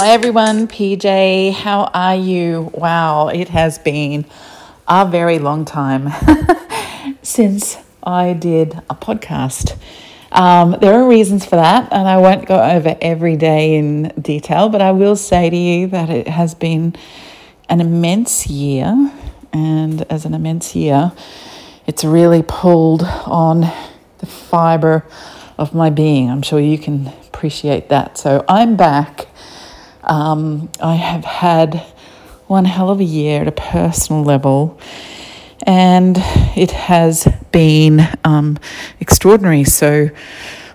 Hi everyone, PJ. How are you? Wow, it has been a very long time since I did a podcast. Um, there are reasons for that, and I won't go over every day in detail, but I will say to you that it has been an immense year, and as an immense year, it's really pulled on the fiber of my being. I'm sure you can appreciate that. So I'm back um, I have had one hell of a year at a personal level, and it has been um, extraordinary. So,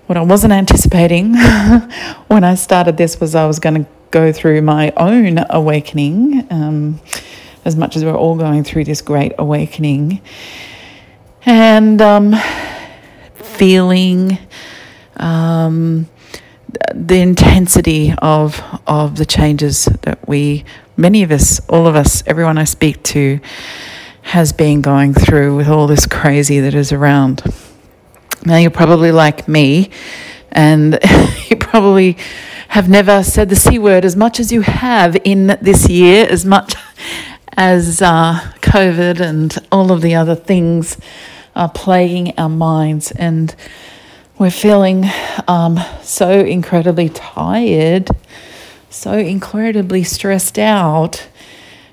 what I wasn't anticipating when I started this was I was going to go through my own awakening, um, as much as we're all going through this great awakening, and um, feeling um, the intensity of of the changes that we many of us all of us everyone I speak to has been going through with all this crazy that is around. Now you're probably like me and you probably have never said the c word as much as you have in this year as much as uh, covid and all of the other things are plaguing our minds. And we're feeling um, so incredibly tired, so incredibly stressed out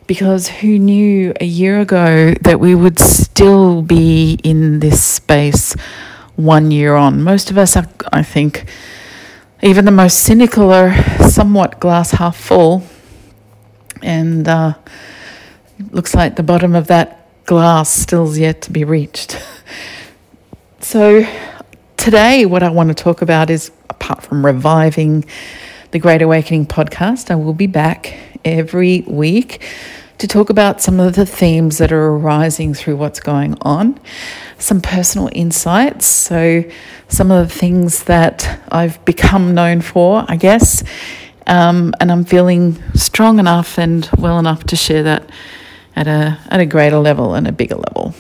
because who knew a year ago that we would still be in this space one year on? Most of us, are, I think, even the most cynical are somewhat glass half full, and uh, looks like the bottom of that glass still's yet to be reached. so today, what I want to talk about is apart from reviving the Great Awakening podcast, I will be back every week to talk about some of the themes that are arising through what's going on, some personal insights. So, some of the things that I've become known for, I guess, um, and I'm feeling strong enough and well enough to share that at a, at a greater level and a bigger level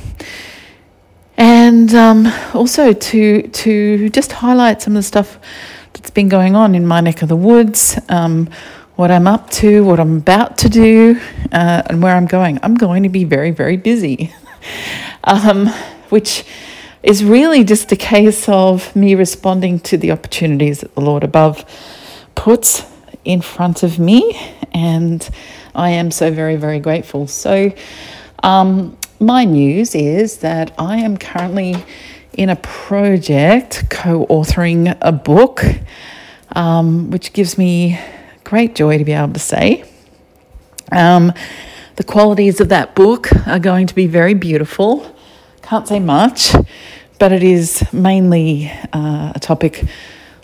and um, also to to just highlight some of the stuff that's been going on in my neck of the woods, um, what I'm up to, what I'm about to do, uh, and where I'm going. I'm going to be very very busy, um, which is really just a case of me responding to the opportunities that the Lord above puts in front of me, and I am so very very grateful. So. Um, my news is that I am currently in a project co authoring a book, um, which gives me great joy to be able to say. Um, the qualities of that book are going to be very beautiful. Can't say much, but it is mainly uh, a topic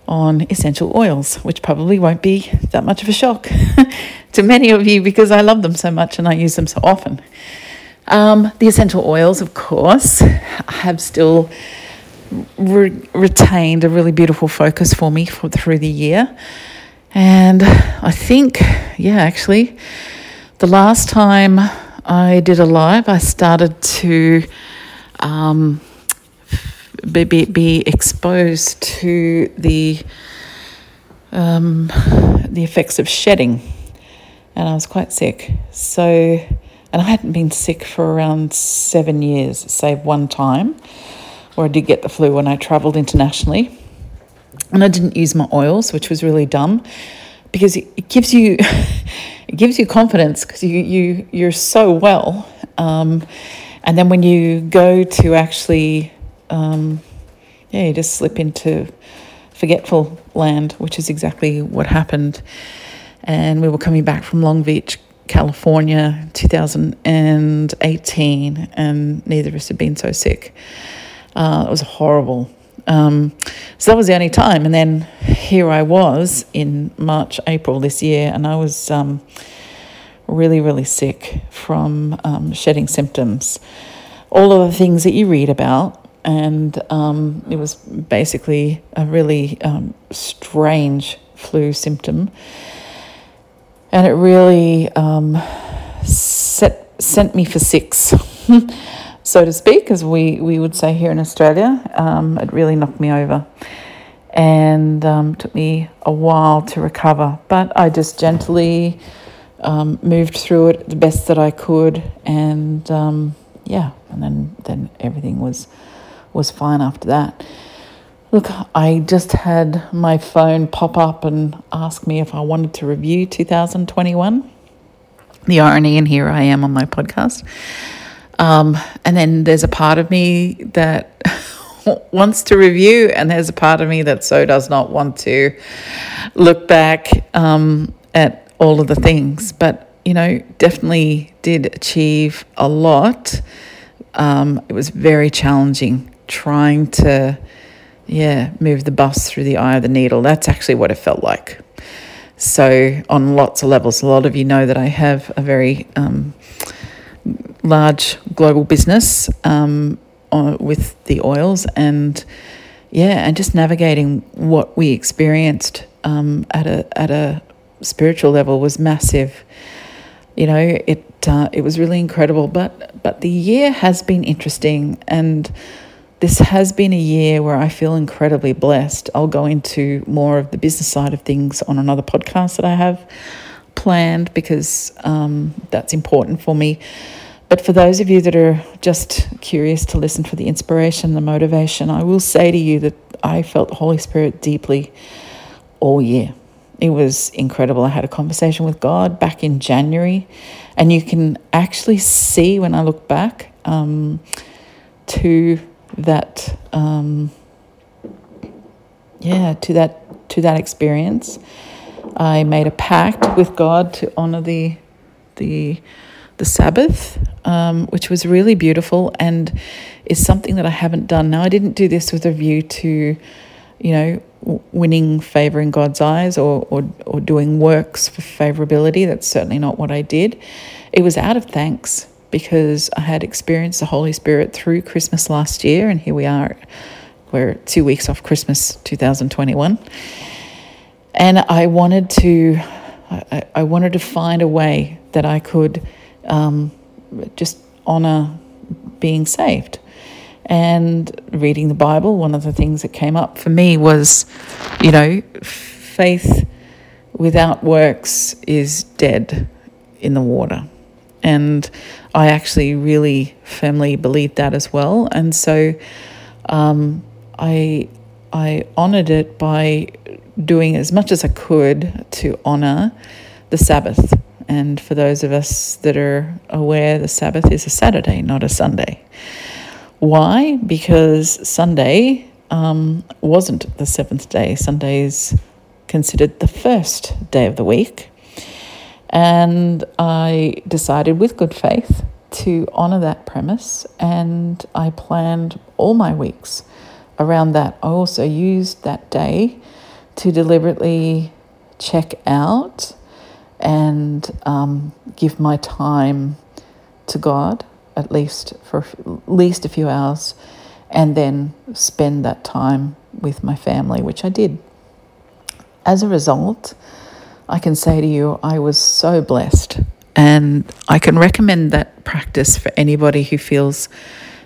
on essential oils, which probably won't be that much of a shock to many of you because I love them so much and I use them so often. Um, the essential oils, of course, have still re- retained a really beautiful focus for me for, through the year. And I think, yeah, actually, the last time I did a live, I started to um, be, be, be, exposed to the um, the effects of shedding, and I was quite sick. So and I hadn't been sick for around seven years, save one time where I did get the flu when I travelled internationally. And I didn't use my oils, which was really dumb because it, gives you it gives you confidence because you, you you're so well. Um, and then when you go to actually um, yeah, you just slip into forgetful land, which is exactly what happened. And we were coming back from Long Beach, California 2018, and neither of us had been so sick. Uh, it was horrible. Um, so that was the only time. And then here I was in March, April this year, and I was um, really, really sick from um, shedding symptoms. All of the things that you read about. And um, it was basically a really um, strange flu symptom and it really um, set, sent me for six, so to speak, as we, we would say here in Australia. Um, it really knocked me over. and um, took me a while to recover. But I just gently um, moved through it the best that I could, and um, yeah, and then then everything was was fine after that. Look, I just had my phone pop up and ask me if I wanted to review 2021. The irony, and here I am on my podcast. Um, and then there's a part of me that wants to review, and there's a part of me that so does not want to look back um, at all of the things. But, you know, definitely did achieve a lot. Um, it was very challenging trying to, yeah, move the bus through the eye of the needle. That's actually what it felt like. So, on lots of levels, a lot of you know that I have a very um, large global business um, with the oils and yeah, and just navigating what we experienced um, at a at a spiritual level was massive. You know, it uh, it was really incredible. But but the year has been interesting, and this has been a year where I feel incredibly blessed. I'll go into more of the business side of things on another podcast that I have planned because um, that's important for me. But for those of you that are just curious to listen for the inspiration, the motivation, I will say to you that I felt the Holy Spirit deeply all year. It was incredible. I had a conversation with God back in January, and you can actually see when I look back um, to that, um, yeah, to that to that experience. I made a pact with God to honor the the the Sabbath, um, which was really beautiful and is something that I haven't done. Now, I didn't do this with a view to, you know, winning favor in God's eyes or, or, or doing works for favorability. That's certainly not what I did. It was out of thanks because I had experienced the Holy Spirit through Christmas last year, and here we are. We're two weeks off Christmas 2021. And I wanted to I, I wanted to find a way that I could um, just honor being saved. And reading the Bible, one of the things that came up for me was, you know, faith without works is dead in the water. And I actually really firmly believed that as well. And so um, I, I honored it by doing as much as I could to honor the Sabbath and for those of us that are aware, the Sabbath is a Saturday, not a Sunday. Why? Because Sunday um, wasn't the seventh day. Sunday is considered the first day of the week. And I decided with good faith to honour that premise and I planned all my weeks around that. I also used that day to deliberately check out and um, give my time to God at least for at least a few hours, and then spend that time with my family, which I did. As a result, I can say to you, I was so blessed, and I can recommend that practice for anybody who feels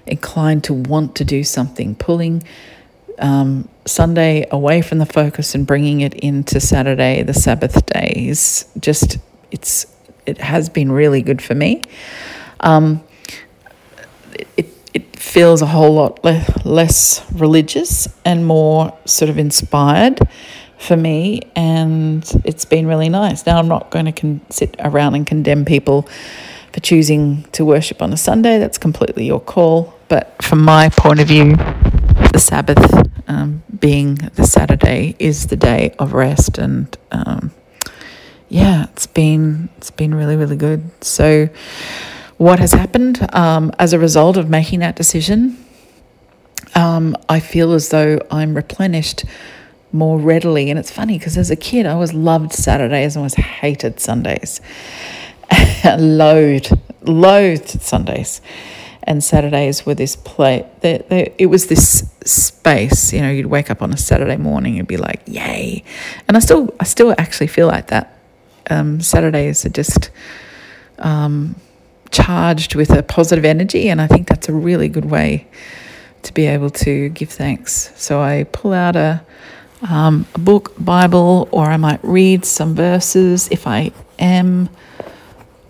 inclined to want to do something, pulling um, Sunday away from the focus and bringing it into Saturday, the Sabbath day, is just it's it has been really good for me. Um, it it feels a whole lot le- less religious and more sort of inspired for me, and it's been really nice. Now I'm not going to con- sit around and condemn people for choosing to worship on a Sunday. That's completely your call. But from my point of view, the Sabbath um, being the Saturday is the day of rest, and um, yeah, it's been it's been really really good. So, what has happened um, as a result of making that decision? Um, I feel as though I'm replenished more readily, and it's funny because as a kid, I always loved Saturdays and always hated Sundays. loathed, loathed Sundays and Saturdays were this play. They, they, it was this space. You know, you'd wake up on a Saturday morning and be like, "Yay!" And I still, I still actually feel like that. Um, Saturdays are just um, charged with a positive energy, and I think that's a really good way to be able to give thanks. So I pull out a um, a book, Bible, or I might read some verses if I am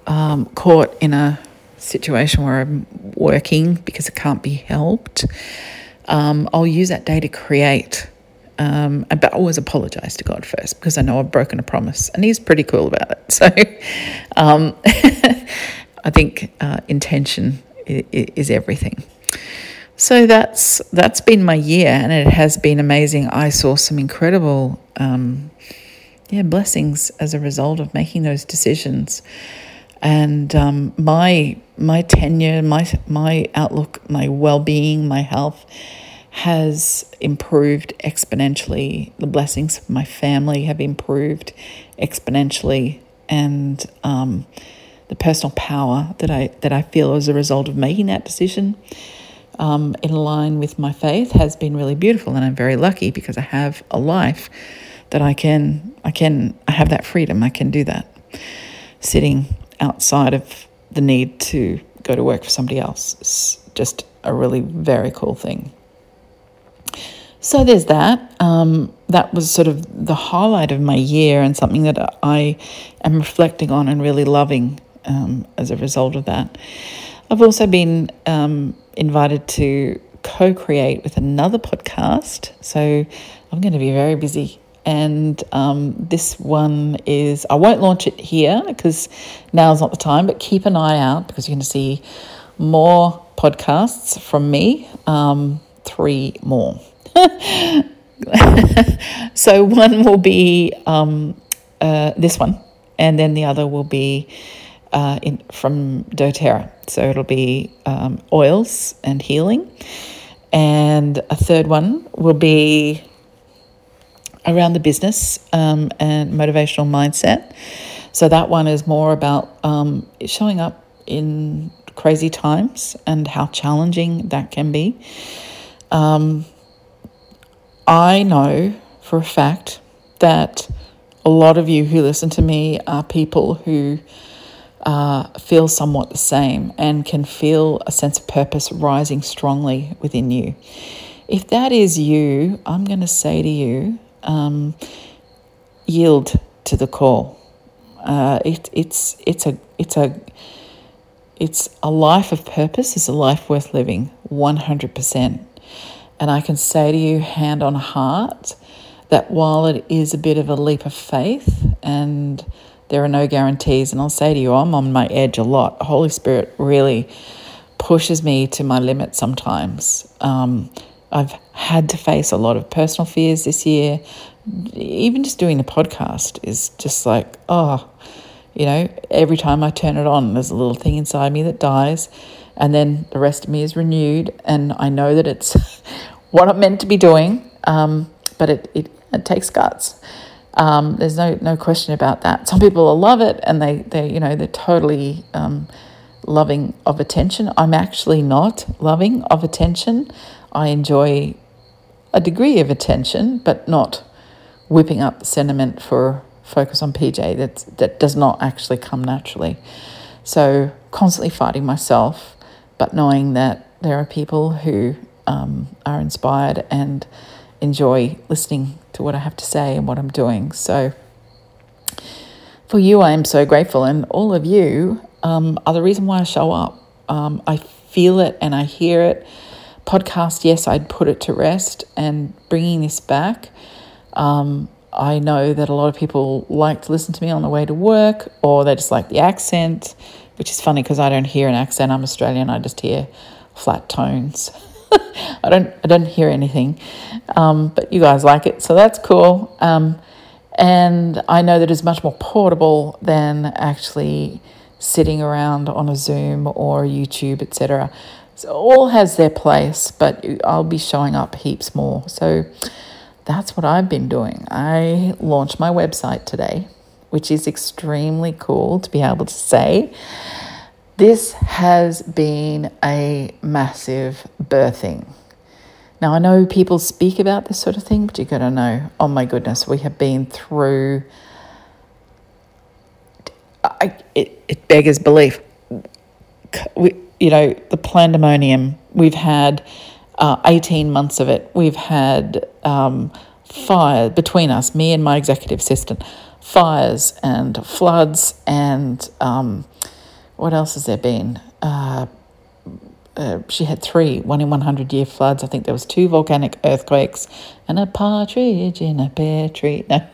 um, caught in a situation where I'm working because it can't be helped. Um, I'll use that day to create. Um, but I always apologize to God first because I know I've broken a promise, and He's pretty cool about it. So um, I think uh, intention is everything. So that's that's been my year, and it has been amazing. I saw some incredible, um, yeah, blessings as a result of making those decisions, and um, my my tenure, my my outlook, my well being, my health has improved exponentially. The blessings of my family have improved exponentially, and um, the personal power that I that I feel as a result of making that decision um, in line with my faith has been really beautiful, and I'm very lucky because I have a life that I can I can I have that freedom. I can do that, sitting outside of the need to go to work for somebody else. It's just a really very cool thing. So there's that. Um, that was sort of the highlight of my year and something that I am reflecting on and really loving um, as a result of that. I've also been um, invited to co create with another podcast. So I'm going to be very busy. And um, this one is, I won't launch it here because now's not the time, but keep an eye out because you're going to see more podcasts from me, um, three more. so one will be um, uh, this one, and then the other will be uh, in, from doTERRA. So it'll be um, oils and healing. And a third one will be around the business um, and motivational mindset. So that one is more about um, showing up in crazy times and how challenging that can be. Um, I know for a fact that a lot of you who listen to me are people who uh, feel somewhat the same and can feel a sense of purpose rising strongly within you. If that is you, I'm going to say to you, um, yield to the call. Uh, it, it's it's a it's a it's a life of purpose. It's a life worth living, one hundred percent. And I can say to you, hand on heart, that while it is a bit of a leap of faith and there are no guarantees. And I'll say to you, I'm on my edge a lot. Holy Spirit really pushes me to my limit sometimes. Um, I've had to face a lot of personal fears this year. Even just doing the podcast is just like, oh, you know, every time I turn it on, there's a little thing inside me that dies, and then the rest of me is renewed. And I know that it's what I'm meant to be doing, um, but it, it, it takes guts. Um, there's no no question about that. Some people will love it, and they they you know they're totally um, loving of attention. I'm actually not loving of attention. I enjoy a degree of attention, but not whipping up sentiment for focus on PJ. That that does not actually come naturally. So constantly fighting myself, but knowing that there are people who um, are inspired and enjoy listening to what I have to say and what I'm doing. So, for you, I am so grateful, and all of you um, are the reason why I show up. Um, I feel it and I hear it. Podcast, yes, I'd put it to rest, and bringing this back. Um, I know that a lot of people like to listen to me on the way to work, or they just like the accent, which is funny because I don't hear an accent. I'm Australian. I just hear flat tones. I don't I don't hear anything, um, but you guys like it, so that's cool. Um, and I know that it's much more portable than actually sitting around on a Zoom or YouTube, etc. So all has their place, but I'll be showing up heaps more. So that's what I've been doing. I launched my website today, which is extremely cool to be able to say. This has been a massive birthing. Now, I know people speak about this sort of thing, but you got to know oh my goodness, we have been through. I, it, it beggars belief. We, you know, the pandemonium, we've had uh, 18 months of it. We've had um, fire between us, me and my executive assistant, fires and floods and um, what else has there been? Uh, uh, she had three one in 100 year floods. I think there was two volcanic earthquakes and a partridge in a pear tree. No.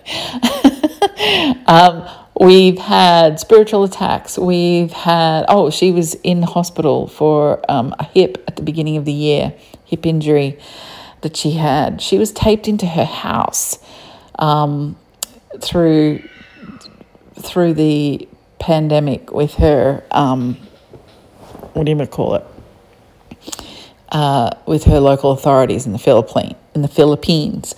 um, we've had spiritual attacks. We've had, oh, she was in hospital for um, a hip at the beginning of the year, hip injury that she had. She was taped into her house um, through through the pandemic with her. Um, what do you call it? Uh, with her local authorities in the Philippine in the Philippines.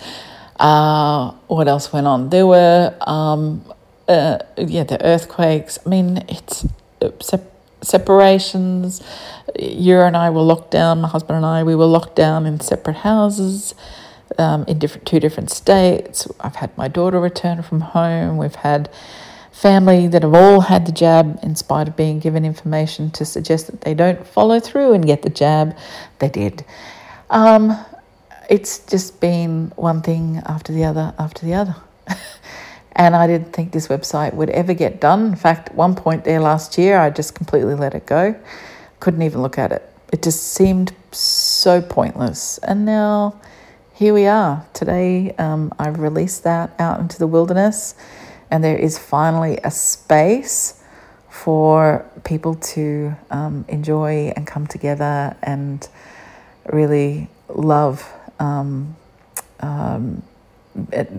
Uh, what else went on? There were um, uh, yeah the earthquakes. I mean it's sep- separations. You and I were locked down. My husband and I we were locked down in separate houses. Um, in different two different states. I've had my daughter return from home. We've had family that have all had the jab in spite of being given information to suggest that they don't follow through and get the jab. They did. Um, it's just been one thing after the other after the other. and I didn't think this website would ever get done. In fact, at one point there last year, I just completely let it go. Couldn't even look at it. It just seemed so pointless. And now here we are. Today, um, I've released that out into the wilderness and there is finally a space for people to um, enjoy and come together and really love um, um, it,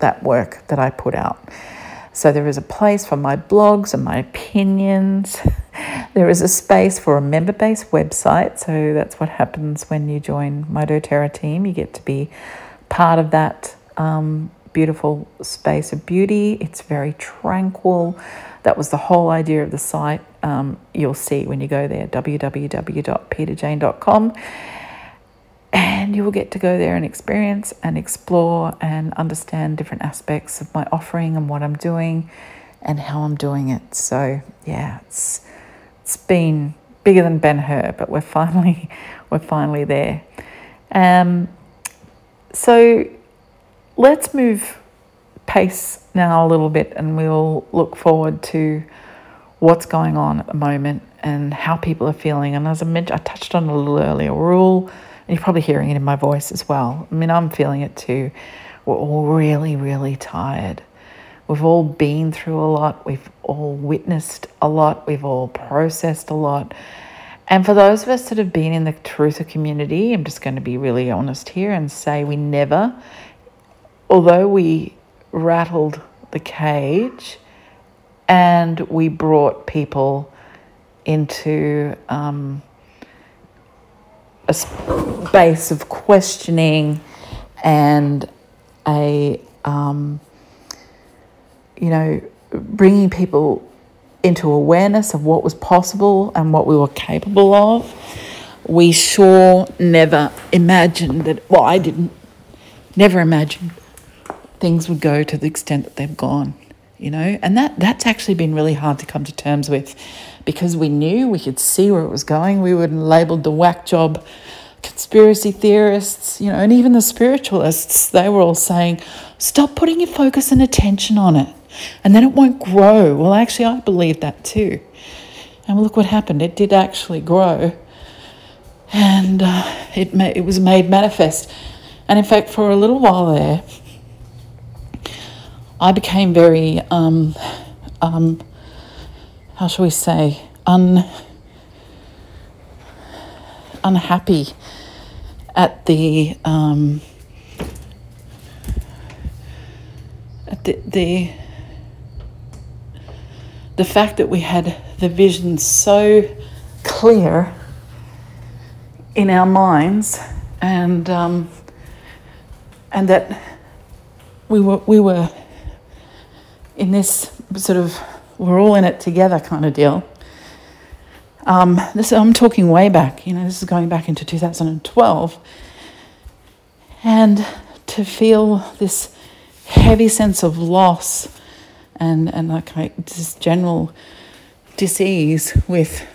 that work that I put out. So there is a place for my blogs and my opinions. there is a space for a member based website. So that's what happens when you join my doTERRA team. You get to be part of that um, beautiful space of beauty. It's very tranquil. That was the whole idea of the site. Um, you'll see when you go there www.peterjane.com. And you will get to go there and experience and explore and understand different aspects of my offering and what I'm doing and how I'm doing it. So, yeah, it's, it's been bigger than Ben Hur, but we're finally, we're finally there. Um, so, let's move pace now a little bit and we'll look forward to what's going on at the moment and how people are feeling. And as I mentioned, I touched on a little earlier, we're all, and you're probably hearing it in my voice as well. I mean, I'm feeling it too. We're all really, really tired. We've all been through a lot. We've all witnessed a lot. We've all processed a lot. And for those of us that have been in the truther community, I'm just going to be really honest here and say we never although we rattled the cage and we brought people into um, a space of questioning and a, um, you know, bringing people into awareness of what was possible and what we were capable of. We sure never imagined that, well, I didn't, never imagined things would go to the extent that they've gone you know? And that that's actually been really hard to come to terms with because we knew we could see where it was going. We were labeled the whack job conspiracy theorists you know? And even the spiritualists they were all saying stop putting your focus and attention on it and then it won't grow. Well actually i believe that too. And look what happened. It did actually grow and uh, it, ma- it was made manifest. And in fact for a little while there I became very, um, um, how shall we say, un, unhappy at the, um, at the, the, the fact that we had the vision so clear in our minds and um, and that we were we were in this sort of we're all in it together kind of deal. Um, this I'm talking way back. You know, this is going back into 2012, and to feel this heavy sense of loss and and like this general disease with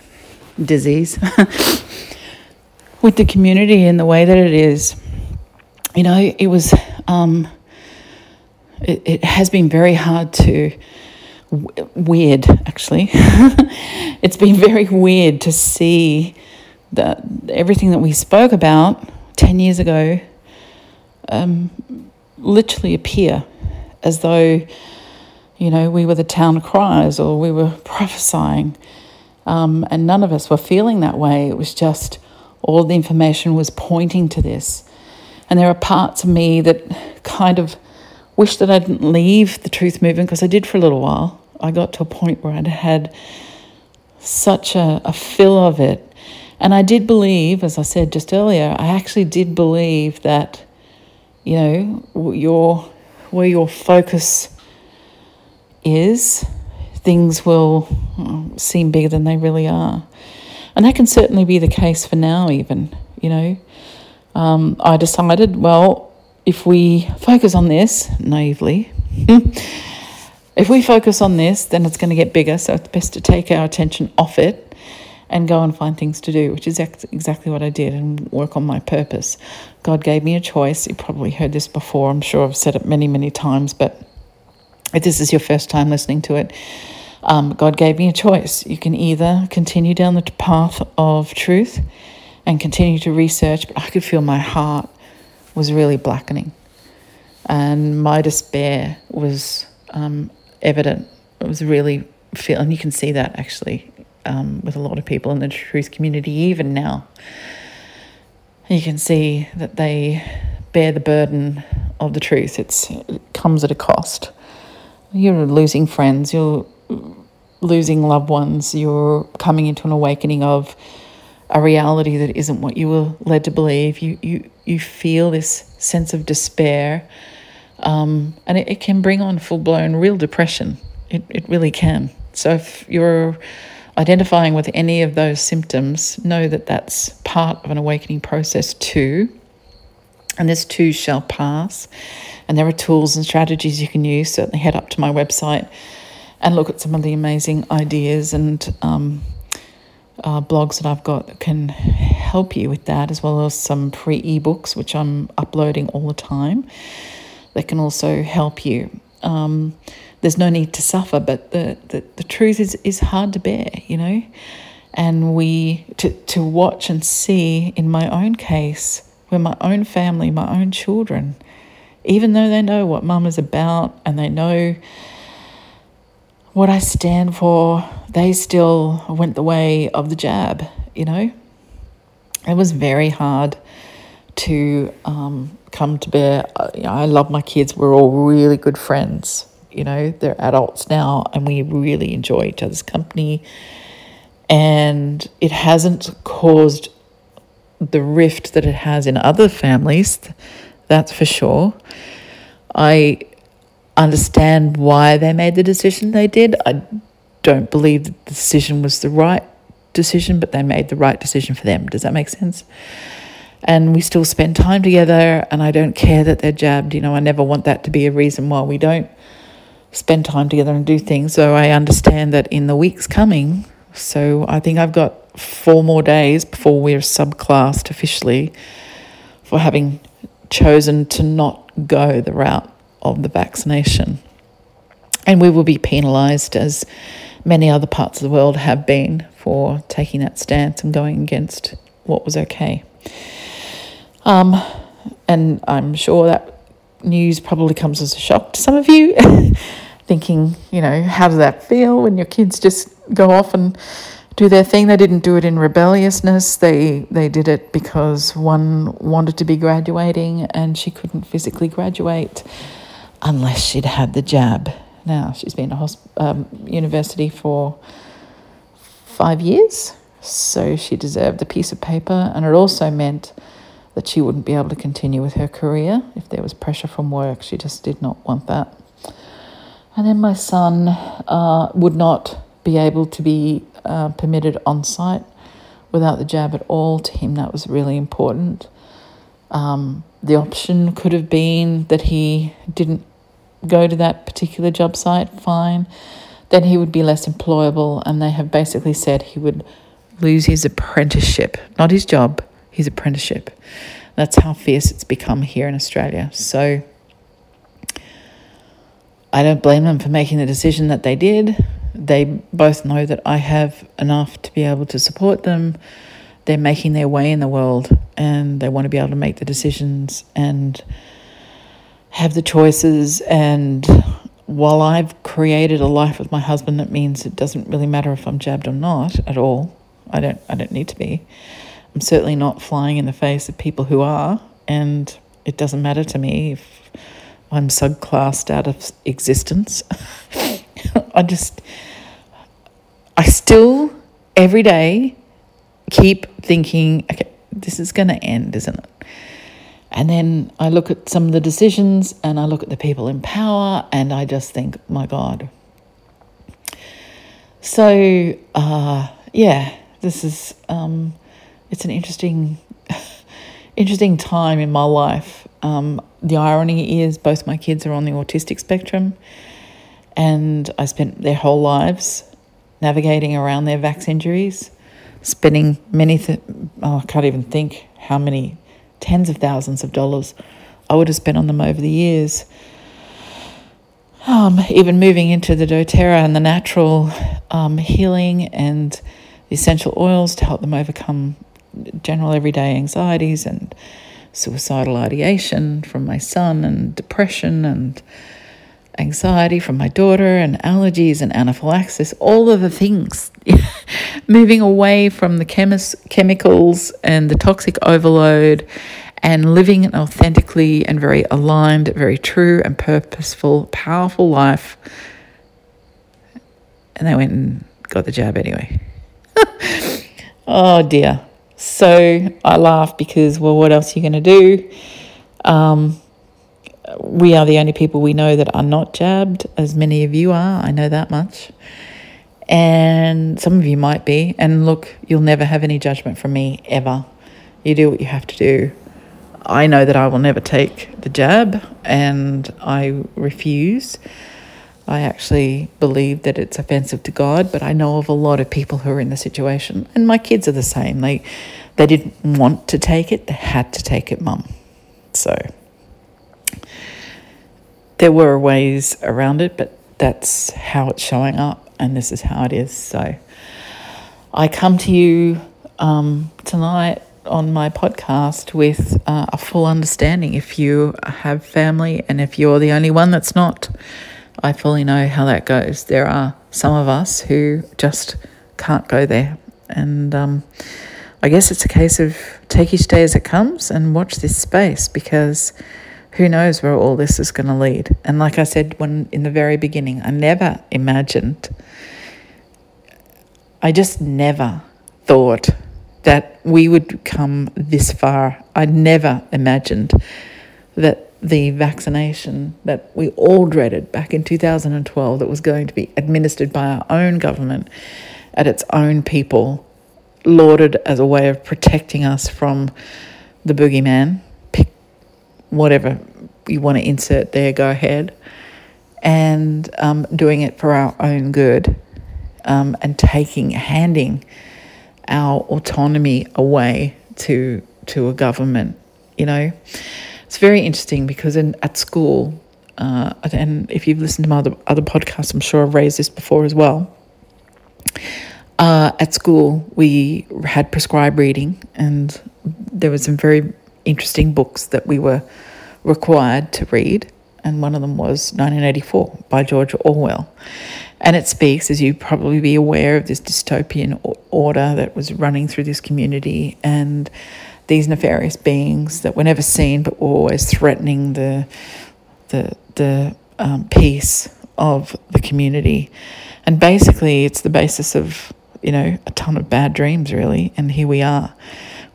disease with the community in the way that it is. You know, it was um, it, it has been very hard to weird actually. It's been very weird to see that everything that we spoke about 10 years ago um, literally appear as though you know we were the town criers or we were prophesying. Um, and none of us were feeling that way. It was just all the information was pointing to this. And there are parts of me that kind of wish that I didn't leave the truth movement because I did for a little while. I got to a point where I'd had such a, a fill of it. And I did believe, as I said just earlier, I actually did believe that, you know, your where your focus is, things will uh, seem bigger than they really are. And that can certainly be the case for now, even, you know. Um, I decided, well, if we focus on this naively, if we focus on this, then it's going to get bigger. So it's best to take our attention off it and go and find things to do, which is ex- exactly what I did and work on my purpose. God gave me a choice. You probably heard this before. I'm sure I've said it many, many times, but if this is your first time listening to it, um, God gave me a choice. You can either continue down the path of truth and continue to research, but I could feel my heart was really blackening. And my despair was um, evident. It was really feel, and you can see that actually um, with a lot of people in the truth community, even now. You can see that they bear the burden of the truth. It's, it comes at a cost. You're losing friends, you're losing loved ones, you're coming into an awakening of a reality that isn't what you were led to believe. You you you feel this sense of despair, um, and it, it can bring on full blown real depression. It it really can. So if you're identifying with any of those symptoms, know that that's part of an awakening process too. And this too shall pass. And there are tools and strategies you can use. Certainly head up to my website and look at some of the amazing ideas and um, uh, blogs that I've got that can help you with that, as well as some free ebooks, which I'm uploading all the time, that can also help you. Um, there's no need to suffer, but the, the, the truth is, is hard to bear, you know? And we, to, to watch and see in my own case, where my own family, my own children, even though they know what mum is about and they know what I stand for, they still went the way of the jab, you know? It was very hard to um, come to bear. You know, I love my kids. We're all really good friends. You know, they're adults now and we really enjoy each other's company. And it hasn't caused the rift that it has in other families, that's for sure. I understand why they made the decision they did. I don't believe the decision was the right decision, but they made the right decision for them. Does that make sense? And we still spend time together, and I don't care that they're jabbed. You know, I never want that to be a reason why we don't spend time together and do things. So I understand that in the weeks coming, so I think I've got four more days before we're subclassed officially for having chosen to not go the route of the vaccination. And we will be penalised, as many other parts of the world have been, for taking that stance and going against what was okay. Um, and I'm sure that news probably comes as a shock to some of you, thinking, you know, how does that feel when your kids just go off and do their thing? They didn't do it in rebelliousness. They they did it because one wanted to be graduating and she couldn't physically graduate unless she'd had the jab. Now, she's been at hosp- um, university for five years, so she deserved the piece of paper, and it also meant that she wouldn't be able to continue with her career if there was pressure from work. She just did not want that. And then my son uh, would not be able to be uh, permitted on site without the jab at all. To him, that was really important. Um, the option could have been that he didn't go to that particular job site, fine. Then he would be less employable, and they have basically said he would lose his apprenticeship, not his job, his apprenticeship. That's how fierce it's become here in Australia. So I don't blame them for making the decision that they did. They both know that I have enough to be able to support them. They're making their way in the world and they want to be able to make the decisions and have the choices. And while I've created a life with my husband, that means it doesn't really matter if I'm jabbed or not at all. I don't I don't need to be. I'm certainly not flying in the face of people who are, and it doesn't matter to me if I'm subclassed out of existence. I just I still every day keep thinking, okay, this is going to end, isn't it? And then I look at some of the decisions and I look at the people in power and I just think, my God. So, uh, yeah, this is, um, it's an interesting, interesting time in my life. Um, the irony is both my kids are on the autistic spectrum and I spent their whole lives navigating around their vax injuries spending many, th- oh, I can't even think how many tens of thousands of dollars I would have spent on them over the years. Um, even moving into the doTERRA and the natural um, healing and the essential oils to help them overcome general everyday anxieties and suicidal ideation from my son and depression and anxiety from my daughter and allergies and anaphylaxis, all of the things. Moving away from the chemis- chemicals and the toxic overload and living an authentically and very aligned, very true and purposeful, powerful life. And they went and got the jab anyway. oh dear. So I laugh because, well, what else are you going to do? Um, we are the only people we know that are not jabbed, as many of you are. I know that much. And some of you might be. And look, you'll never have any judgment from me ever. You do what you have to do. I know that I will never take the jab and I refuse. I actually believe that it's offensive to God, but I know of a lot of people who are in the situation, and my kids are the same. They they didn't want to take it; they had to take it, mum. So there were ways around it, but that's how it's showing up, and this is how it is. So I come to you um, tonight on my podcast with uh, a full understanding. If you have family and if you're the only one that's not, I fully know how that goes. There are some of us who just can't go there. And um, I guess it's a case of take each day as it comes and watch this space because who knows where all this is going to lead. And like I said when in the very beginning, I never imagined, I just never thought that we would come this far. I never imagined that the vaccination that we all dreaded back in 2012 that was going to be administered by our own government at its own people, lauded as a way of protecting us from the boogeyman, whatever you want to insert there, go ahead. And um, doing it for our own good um, and taking, handing our autonomy away to to a government. You know, it's very interesting because in at school, uh, and if you've listened to my other other podcasts, I'm sure I've raised this before as well. Uh, at school, we had prescribed reading, and there were some very interesting books that we were required to read, and one of them was 1984 by George Orwell. And it speaks, as you probably be aware, of this dystopian order that was running through this community and these nefarious beings that were never seen but were always threatening the the the um, peace of the community. And basically, it's the basis of you know a ton of bad dreams, really. And here we are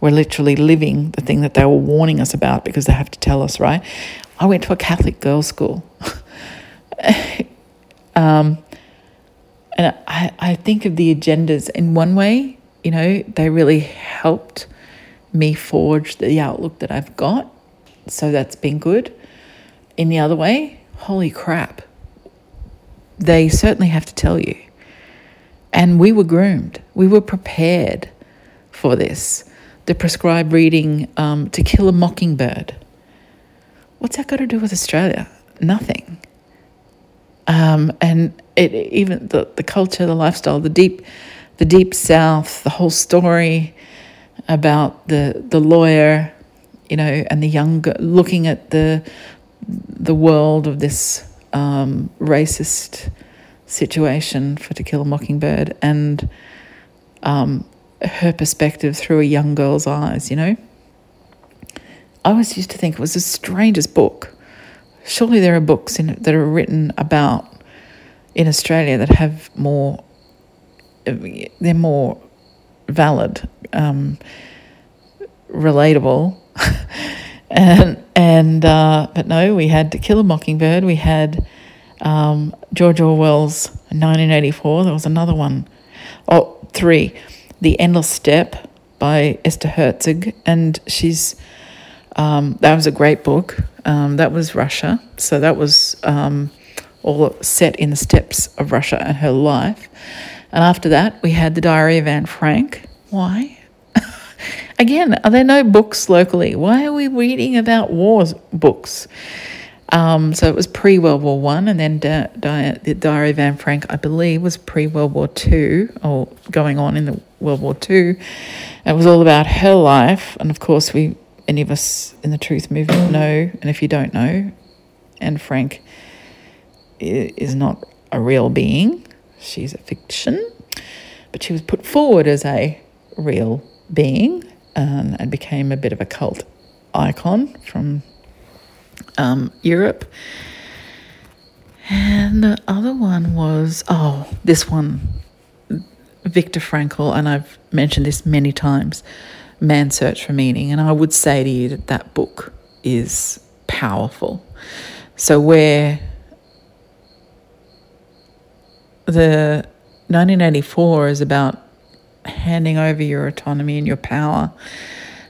we're literally living the thing that they were warning us about because they have to tell us, right? I went to a Catholic girls' school. um, and I, I think of the agendas in one way, you know, they really helped me forge the outlook that I've got. So that's been good. In the other way, holy crap. They certainly have to tell you. And we were groomed, we were prepared for this the prescribed reading um, To Kill a Mockingbird. What's that got to do with Australia? Nothing. Um, and it, even the, the culture, the lifestyle, the deep, the deep South, the whole story about the the lawyer, you know, and the young looking at the the world of this um, racist situation for To Kill a Mockingbird and um, her perspective through a young girl's eyes, you know. I always used to think it was the strangest book. Surely there are books in, that are written about in Australia that have more, they're more valid, um, relatable. and and uh, but no, we had To Kill a Mockingbird. We had um, George Orwell's 1984. There was another one. Oh, three. The Endless Steppe by Esther Herzog, and she's um, that was a great book. Um, that was Russia, so that was um, all set in the steppes of Russia and her life. And after that, we had the Diary of Anne Frank. Why? Again, are there no books locally? Why are we reading about wars books? Um, so it was pre World War One, and then Di- Di- the Diary of Anne Frank, I believe, was pre World War Two, or going on in the World War Two. It was all about her life, and of course, we any of us in the truth movement know, and if you don't know, Anne Frank is not a real being; she's a fiction, but she was put forward as a real being, um, and became a bit of a cult icon from um, Europe. And the other one was, oh, this one, Viktor Frankl, and I've mentioned this many times Man's Search for Meaning. And I would say to you that that book is powerful. So, where the 1984 is about handing over your autonomy and your power,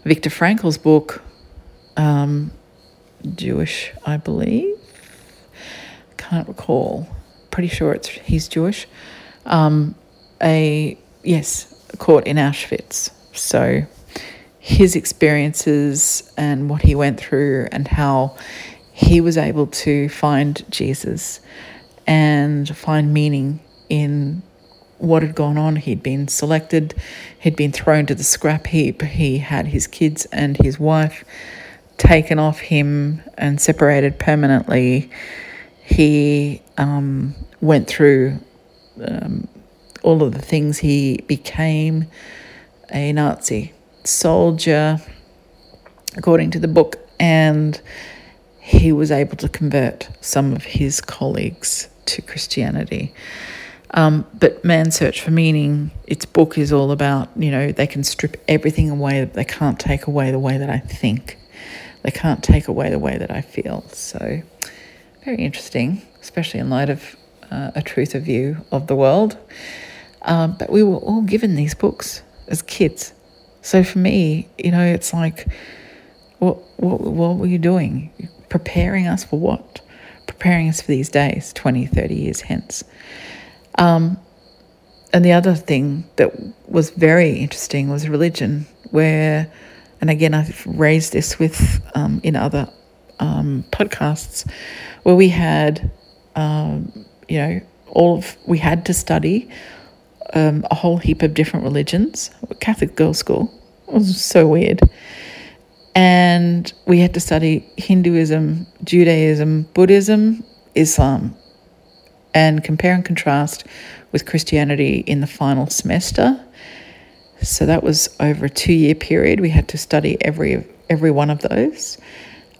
Viktor Frankl's book um, Jewish, I believe. Can't recall. Pretty sure it's he's Jewish. Um, a yes, caught in Auschwitz. So his experiences and what he went through and how he was able to find Jesus and find meaning in what had gone on. He'd been selected, he'd been thrown to the scrap heap, he had his kids and his wife taken off him and separated permanently. He um, went through um, all of the things. He became a Nazi soldier, according to the book, and he was able to convert some of his colleagues to Christianity. Um, but Man's Search for Meaning, its book is all about, you know, they can strip everything away, they can't take away the way that I think. They can't take away the way that I feel. So, very interesting, especially in light of uh, a truther view of the world. Um, but we were all given these books as kids. So for me, you know, it's like, what, what, what were you doing? Preparing us for what? Preparing us for these days, 20, 30 years hence. Um, and the other thing that was very interesting was religion, where and again, I've raised this with um, in other um, podcasts where we had, um, you know, all of we had to study um, a whole heap of different religions. Catholic girls' school it was so weird, and we had to study Hinduism, Judaism, Buddhism, Islam, and compare and contrast with Christianity in the final semester. So that was over a two year period. We had to study every every one of those,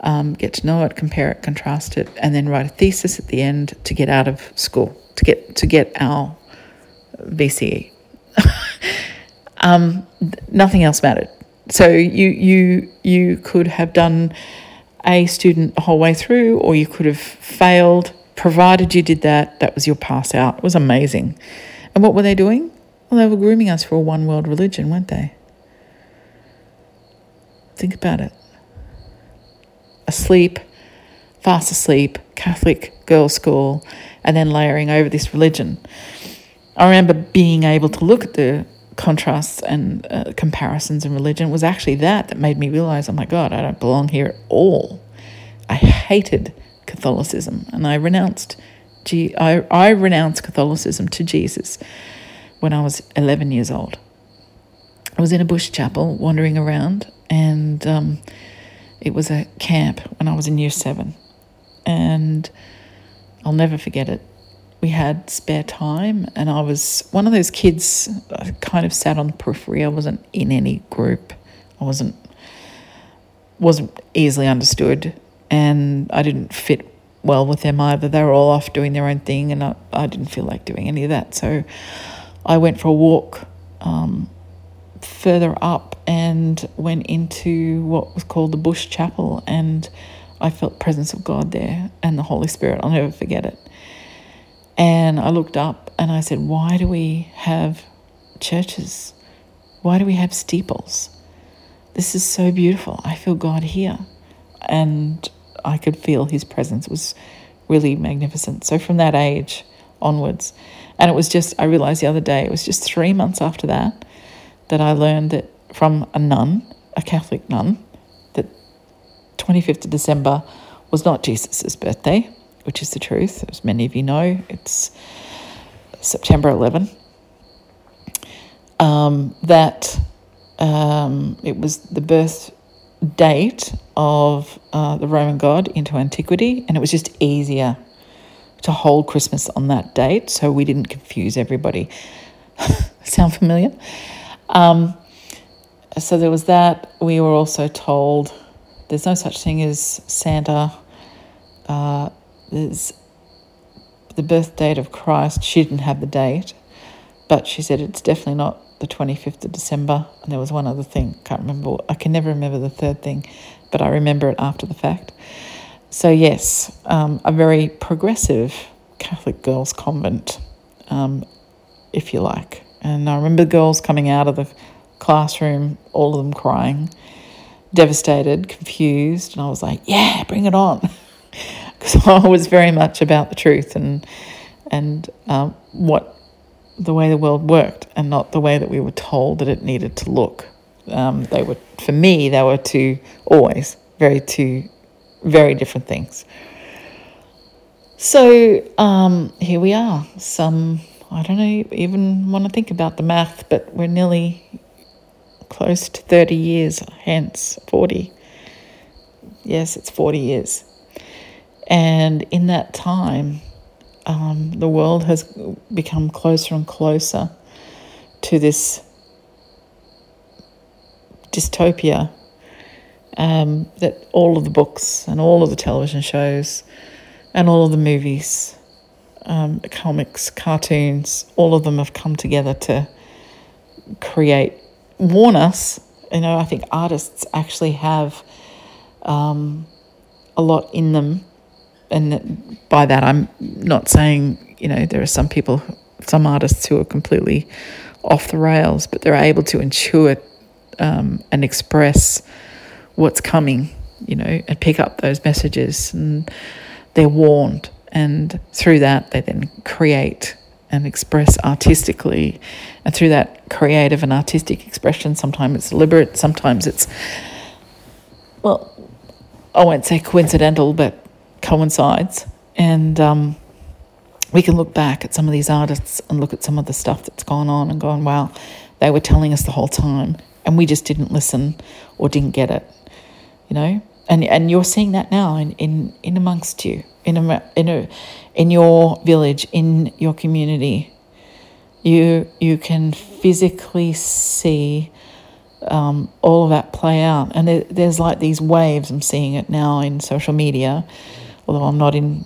um, get to know it, compare it, contrast it, and then write a thesis at the end to get out of school to get to get our VCE. um, nothing else mattered. So you you you could have done a student the whole way through, or you could have failed. Provided you did that, that was your pass out. It was amazing. And what were they doing? Well, they were grooming us for a one world religion, weren't they? Think about it. Asleep, fast asleep, Catholic girls' school, and then layering over this religion. I remember being able to look at the contrasts and uh, comparisons in religion. Was actually that that made me realize, oh my God, I don't belong here at all. I hated Catholicism and I renounced I, I renounced Catholicism to Jesus when I was 11 years old. I was in a bush chapel wandering around, and um, it was a camp when I was in year seven. And I'll never forget it. We had spare time, and I was one of those kids I kind of sat on the periphery. I wasn't in any group. I wasn't wasn't easily understood, and I didn't fit well with them either. They were all off doing their own thing, and I, I didn't feel like doing any of that. So I went for a walk um, further up and went into what was called the Bush Chapel, and I felt presence of God there and the Holy Spirit. I'll never forget it. And I looked up and I said, Why do we have churches? Why do we have steeples? This is so beautiful. I feel God here. And I could feel his presence it was really magnificent. So from that age onwards, and it was just, I realized the other day, it was just three months after that that I learned that from a nun, a Catholic nun, that 25th of December was not Jesus' birthday, which is the truth. As many of you know, it's September 11. Um, that um, it was the birth date of uh, the Roman god into antiquity, and it was just easier to hold Christmas on that date so we didn't confuse everybody. Sound familiar? Um, so there was that. We were also told there's no such thing as Santa. Uh, there's the birth date of Christ. She didn't have the date, but she said it's definitely not the 25th of December. And there was one other thing, can't remember. I can never remember the third thing, but I remember it after the fact. So, yes, um, a very progressive Catholic girls' convent, um, if you like. And I remember girls coming out of the classroom, all of them crying, devastated, confused. And I was like, yeah, bring it on. Because I was very much about the truth and, and um, what the way the world worked and not the way that we were told that it needed to look. Um, they were, for me, they were two, always very two very different things. So um, here we are. Some, I don't know, even want to think about the math, but we're nearly close to 30 years, hence 40. Yes, it's 40 years. And in that time, um, the world has become closer and closer to this dystopia um, that all of the books and all of the television shows and all of the movies, um, comics, cartoons, all of them have come together to create, warn us. You know, I think artists actually have um, a lot in them and by that I'm not saying you know there are some people, some artists who are completely off the rails, but they're able to intuit um, and express what's coming, you know, and pick up those messages, and they're warned, and through that they then create and express artistically, and through that creative and artistic expression, sometimes it's deliberate, sometimes it's well, I won't say coincidental, but coincides. And um, we can look back at some of these artists and look at some of the stuff that's gone on and gone, wow, they were telling us the whole time and we just didn't listen or didn't get it, you know? And, and you're seeing that now in, in, in amongst you, in, a, in, a, in your village, in your community. You, you can physically see um, all of that play out. And there, there's like these waves, I'm seeing it now in social media although I'm not in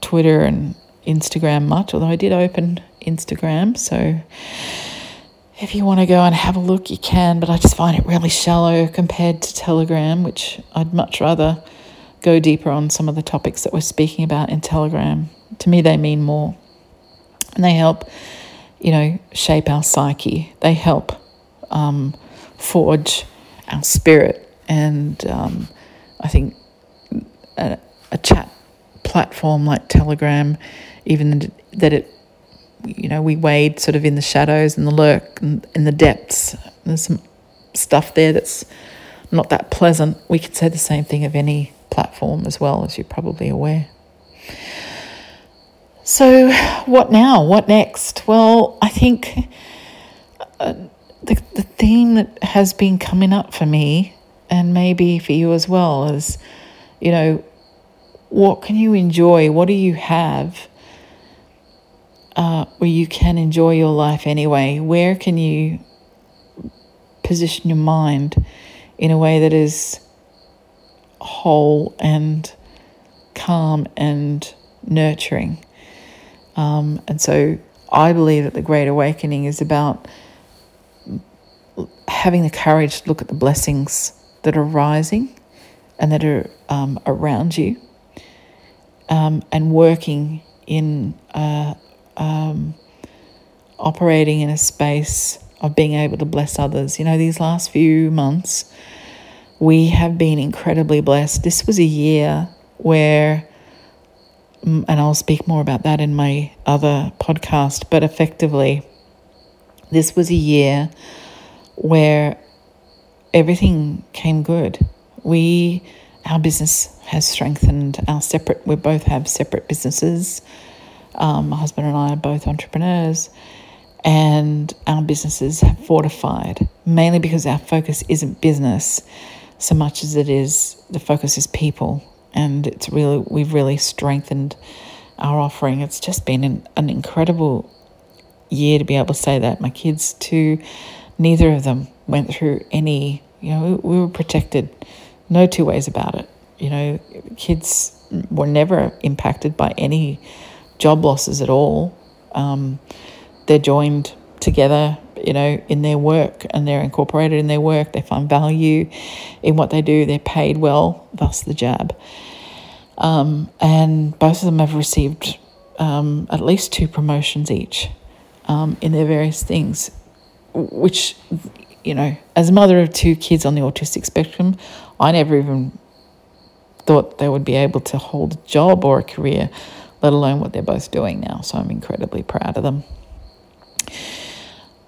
Twitter and Instagram much, although I did open Instagram. So if you want to go and have a look, you can, but I just find it really shallow compared to Telegram, which I'd much rather go deeper on some of the topics that we're speaking about in Telegram. To me, they mean more. And they help, you know, shape our psyche. They help um, forge our spirit. And um, I think a, a chat platform like Telegram, even that it, you know, we wade sort of in the shadows and the lurk and in the depths. There's some stuff there that's not that pleasant. We could say the same thing of any platform as well, as you're probably aware. So, what now? What next? Well, I think uh, the, the theme that has been coming up for me, and maybe for you as well, is you know, what can you enjoy? What do you have uh, where you can enjoy your life anyway? Where can you position your mind in a way that is whole and calm and nurturing? Um, and so I believe that the Great Awakening is about having the courage to look at the blessings that are rising and that are um, around you um, and working in uh, um, operating in a space of being able to bless others. You know, these last few months, we have been incredibly blessed. This was a year where, mm, and I'll speak more about that in my other podcast, but effectively, this was a year where everything came good. We, our business has strengthened. Our separate, we both have separate businesses. Um, my husband and I are both entrepreneurs, and our businesses have fortified mainly because our focus isn't business so much as it is the focus is people, and it's really we've really strengthened our offering. It's just been an, an incredible year to be able to say that. My kids too, neither of them went through any. You know, we, we were protected. No two ways about it. You know, kids were never impacted by any job losses at all. Um, they're joined together, you know, in their work and they're incorporated in their work. They find value in what they do. They're paid well, thus the jab. Um, and both of them have received um, at least two promotions each um, in their various things, which, you know, as a mother of two kids on the autistic spectrum, I never even thought they would be able to hold a job or a career let alone what they're both doing now. So I'm incredibly proud of them.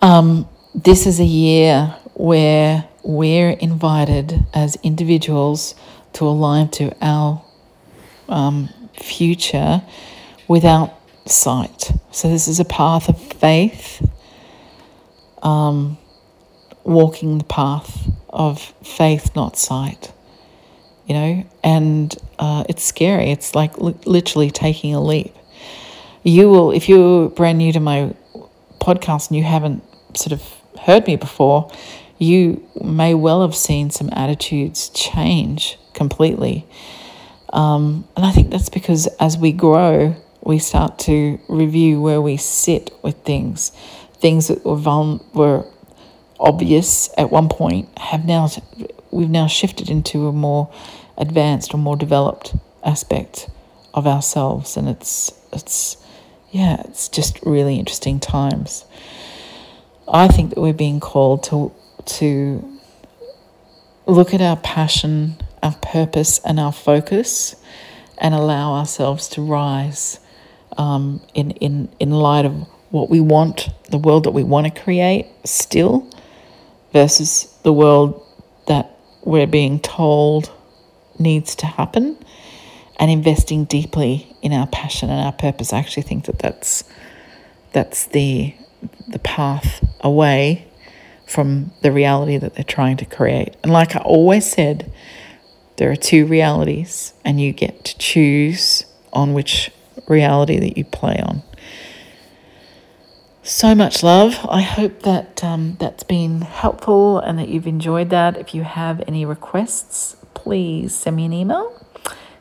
Um, this is a year where we're invited as individuals to align to our um, future without sight. So, this is a path of faith, um, walking the path of faith, not sight you know, and uh, it's scary. It's like li- literally taking a leap. You will, if you're brand new to my podcast and you haven't sort of heard me before, you may well have seen some attitudes change completely. Um, and I think that's because as we grow, we start to review where we sit with things. Things that were, vul- were obvious at one point have now we've now shifted into a more advanced or more developed aspect of ourselves and it's it's yeah it's just really interesting times. I think that we're being called to to look at our passion our purpose and our focus and allow ourselves to rise um, in, in, in light of what we want, the world that we want to create still, versus the world that we're being told needs to happen and investing deeply in our passion and our purpose. I actually think that that's that's the the path away from the reality that they're trying to create. And like I always said, there are two realities and you get to choose on which reality that you play on so much love. I hope that um, that's been helpful and that you've enjoyed that. If you have any requests, please send me an email,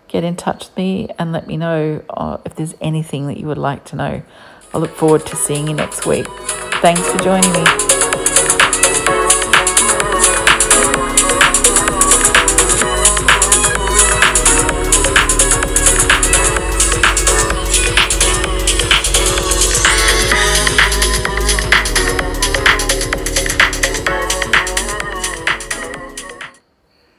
get in touch with me, and let me know uh, if there's anything that you would like to know. I look forward to seeing you next week. Thanks for joining me.